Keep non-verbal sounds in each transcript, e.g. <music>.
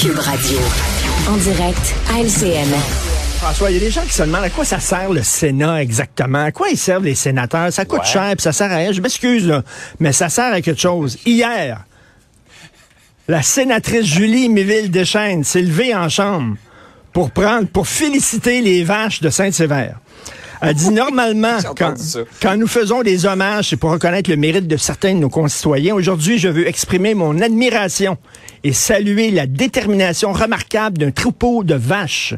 Cube Radio. En direct à LCN. François, il y a des gens qui se demandent à quoi ça sert le Sénat exactement? À quoi ils servent les sénateurs? Ça coûte cher, puis ça sert à rien. Je m'excuse, là, mais ça sert à quelque chose. Hier, la sénatrice Julie Méville-Deschênes s'est levée en chambre pour prendre, pour féliciter les vaches de Saint-Sévère. Elle dit normalement, <laughs> quand, quand, nous faisons des hommages, c'est pour reconnaître le mérite de certains de nos concitoyens. Aujourd'hui, je veux exprimer mon admiration et saluer la détermination remarquable d'un troupeau de vaches.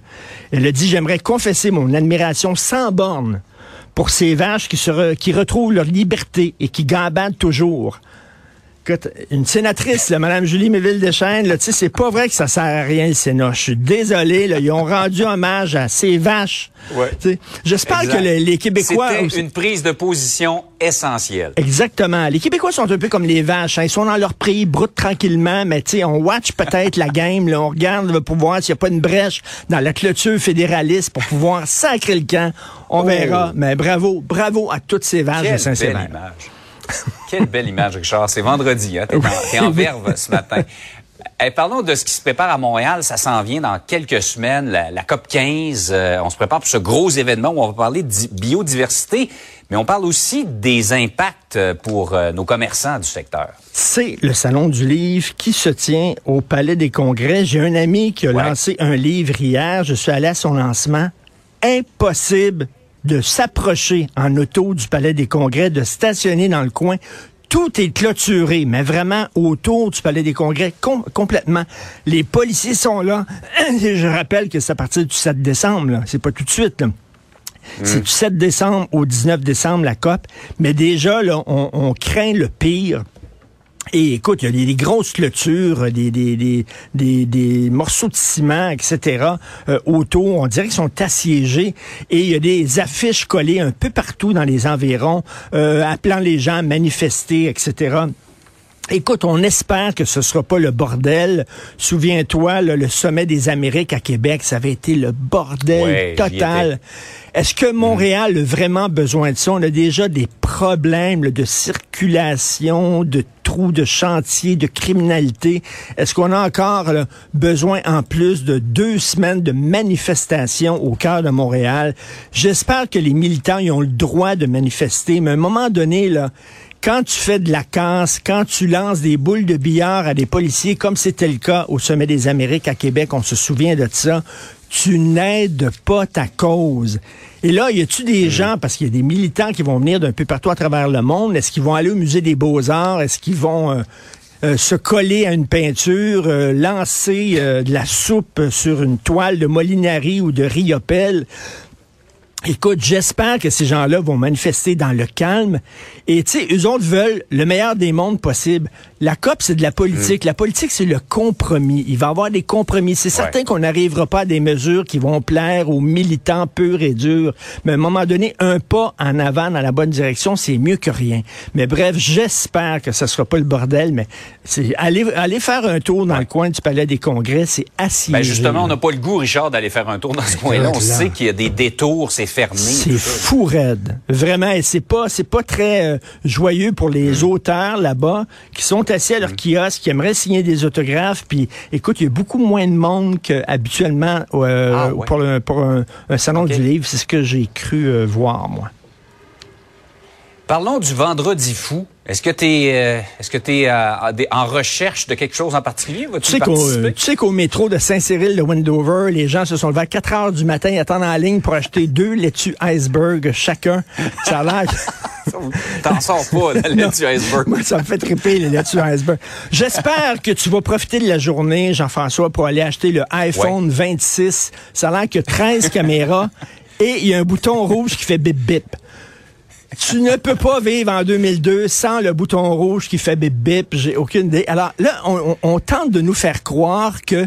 Elle a dit, j'aimerais confesser mon admiration sans borne pour ces vaches qui, se qui retrouvent leur liberté et qui gambadent toujours une sénatrice, Mme Madame Julie Méville-Deschênes, tu sais, c'est pas vrai que ça sert à rien le Sénat. Je suis désolé, là, ils ont rendu hommage à ces vaches. Ouais. J'espère que les, Québécois... C'était une prise de position essentielle. Exactement. Les Québécois sont un peu comme les vaches. Hein. Ils sont dans leur prix, broutent tranquillement, mais tu sais, on watch peut-être la game, là, on regarde pour voir s'il n'y a pas une brèche dans la clôture fédéraliste pour pouvoir sacrer le camp. On oh. verra. Mais bravo, bravo à toutes ces vaches de Saint-Sévère. <laughs> Quelle belle image, Richard. C'est vendredi, hein? T'es en, verve ce matin. <laughs> Eh, parlons de ce qui se prépare à Montréal. Ça s'en vient dans quelques semaines, la, COP 15. Euh, on se prépare pour ce gros événement où on va parler de biodiversité, mais on parle aussi des impacts euh, pour euh, nos commerçants du secteur. C'est le Salon du Livre qui se tient au Palais des Congrès. J'ai un ami qui a lancé un livre hier. Je suis allé à son lancement. Impossible de s'approcher en auto du Palais des Congrès, de stationner dans le coin. Tout est clôturé, mais vraiment autour du Palais des Congrès, complètement. Les policiers sont là. <clears throat> Je rappelle que c'est à partir du 7 décembre, c'est pas tout de suite. C'est du 7 décembre au 19 décembre, la COP. Mais déjà, là, on craint le pire et écoute, il y a des, grosses clôtures, des, des, des, des, morceaux de ciment, etc. Euh, autour. On dirait qu'ils sont assiégés. Et il y a des affiches collées un peu partout dans les environs, euh, appelant les gens à manifester, etc. Écoute, on espère que ce sera pas le bordel. Souviens-toi, le sommet des Amériques à Québec, ça avait été le bordel total. Est-ce que Montréal a vraiment besoin de ça? On a déjà des problèmes de circulation, de de chantier, de criminalité. Est-ce qu'on a encore besoin, en plus de deux semaines de manifestations au cœur de Montréal? J'espère que les militants y ont le droit de manifester, mais à un moment donné, là, quand tu fais de la casse, quand tu lances des boules de billard à des policiers, comme c'était le cas au Sommet des Amériques à Québec, on se souvient de ça, tu n'aides pas ta cause. Et là, y a-tu des mm. gens, parce qu'il y a des militants qui vont venir d'un peu partout à travers le monde, est-ce qu'ils vont aller au musée des beaux-arts? Est-ce qu'ils vont... Euh, euh, se coller à une peinture, euh, lancer de la soupe sur une toile de Molinari ou de Riopel. Écoute, j'espère que ces gens-là vont manifester dans le calme. Et tu sais, eux autres veulent le meilleur des mondes possible. La COP, c'est de la politique. Mm. La politique, c'est le compromis. Il va y avoir des compromis. C'est certain qu'on n'arrivera pas à des mesures qui vont plaire aux militants purs et durs. Mais à un moment donné, un pas en avant dans la bonne direction, c'est mieux que rien. Mais bref, j'espère que ce sera pas le bordel. Mais c'est aller, aller faire un tour dans le coin du Palais des Congrès, c'est assez. Ben justement, on n'a pas le goût, Richard, d'aller faire un tour dans ce coin-là. On sait qu'il y a des détours, c'est c'est fou raide. Vraiment, et c'est pas, c'est pas très euh, joyeux pour les mm. auteurs là-bas qui sont assis à leur mm. kiosque, qui aimeraient signer des autographes. Puis, écoute, il y a beaucoup moins de monde qu'habituellement euh, ah, pour, pour un, salon du livre. C'est ce que j'ai cru euh, voir, moi. Parlons du vendredi fou. Est-ce que tu es, euh, est-ce que es euh, en recherche de quelque chose en particulier? Tu sais, qu'au, tu sais métro de Saint-Cyril de Wendover, les gens se sont levés à 4 heures du matin et attendent en ligne pour acheter deux laitues iceberg chacun. Ça a l'air... <laughs> T'en sors pas, la <laughs> laitue iceberg. Moi, ça me fait triper, les laitues iceberg. J'espère que tu vas profiter de la journée, Jean-François, pour aller acheter le iPhone 26. Ça a l'air que 13 caméras et il y a un bouton rouge qui fait bip bip tu ne peux pas vivre en 2002 sans le bouton rouge qui fait bip bip. J'ai aucune idée. Alors là, on, tente de nous faire croire que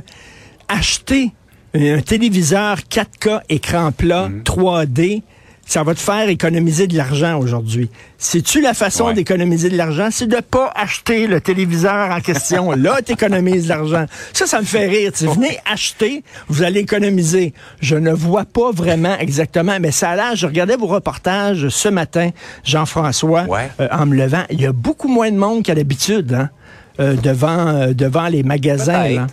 acheter un téléviseur 4K écran plat 3D, mhm. Ça va te faire économiser de l'argent aujourd'hui. C'est-tu la façon d'économiser de l'argent? C'est de pas acheter le téléviseur en question. <laughs> Là, tu économises de l'argent. Ça, ça me fait rire. Tu venez acheter, vous allez économiser. Je ne vois pas vraiment exactement, mais ça a l'air, je regardais vos reportages ce matin, Jean-François, euh, en me levant. Il y a beaucoup moins de monde qu'à l'habitude, hein, euh, devant, euh, devant les magasins.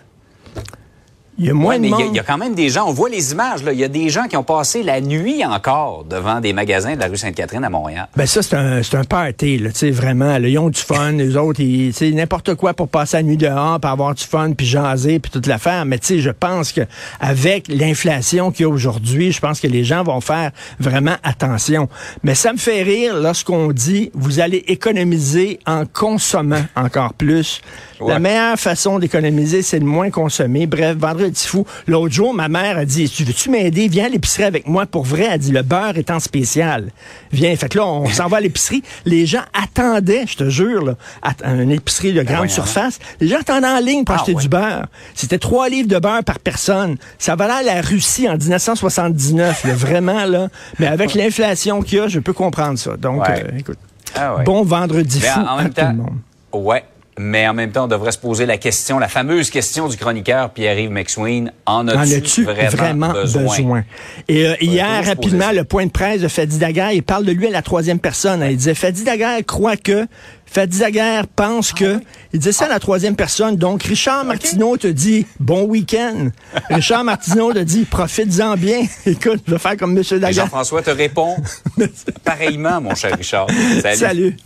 Il y a moins mais Il y, a quand même des gens, on voit les images, là. Il y a des gens qui ont passé la nuit encore devant des magasins de la rue Sainte-Catherine à Montréal. Ben ça, c'est un, c'est un party, là, tu sais, vraiment. Là, ils ont du fun, les autres, ils, n'importe quoi pour passer la nuit dehors, pour avoir du fun, puis jaser, puis toute l'affaire. Mais tu sais, je pense que avec l'inflation qu'il y a aujourd'hui, je pense que les gens vont faire vraiment attention. Mais ça me fait rire lorsqu'on dit, vous allez économiser en consommant encore plus. La meilleure façon d'économiser, c'est de moins consommer. Bref, vendredi petit fou. L'autre jour, ma mère a dit, tu veux-tu m'aider? Viens à l'épicerie avec moi. Pour vrai, elle dit, le beurre est en spécial. Viens. Fait que là, on s'en va à l'épicerie. Les gens attendaient, je te jure, là, à une épicerie de grande ben surface. Les gens attendaient en ligne pour ah acheter du beurre. C'était trois livres de beurre par personne. Ça valait la Russie en 1979, vraiment, là. Mais avec l'inflation qu'il y a, je peux comprendre ça. Donc, euh, écoute. Ah bon vendredi fou en même temps, tout le monde. Ouais, mais en même temps, on devrait se poser la question, la fameuse question du chroniqueur Pierre-Yves McSween. En as-tu vraiment, besoin? Et euh, hier, rapidement, le point de presse de Fadi Daguerre, il parle de lui à la troisième personne. Il disait, Fadi Daguerre croit que, Fadi Daguerre pense ah que, il disait ça à la troisième personne. Donc, Richard Martineau te dit, bon week-end. <laughs> Richard Martineau te dit, profite-en bien. <laughs> Écoute, je vais faire comme M. Daguerre. Jean-François te répond <laughs> pareillement, mon cher Richard. Salut.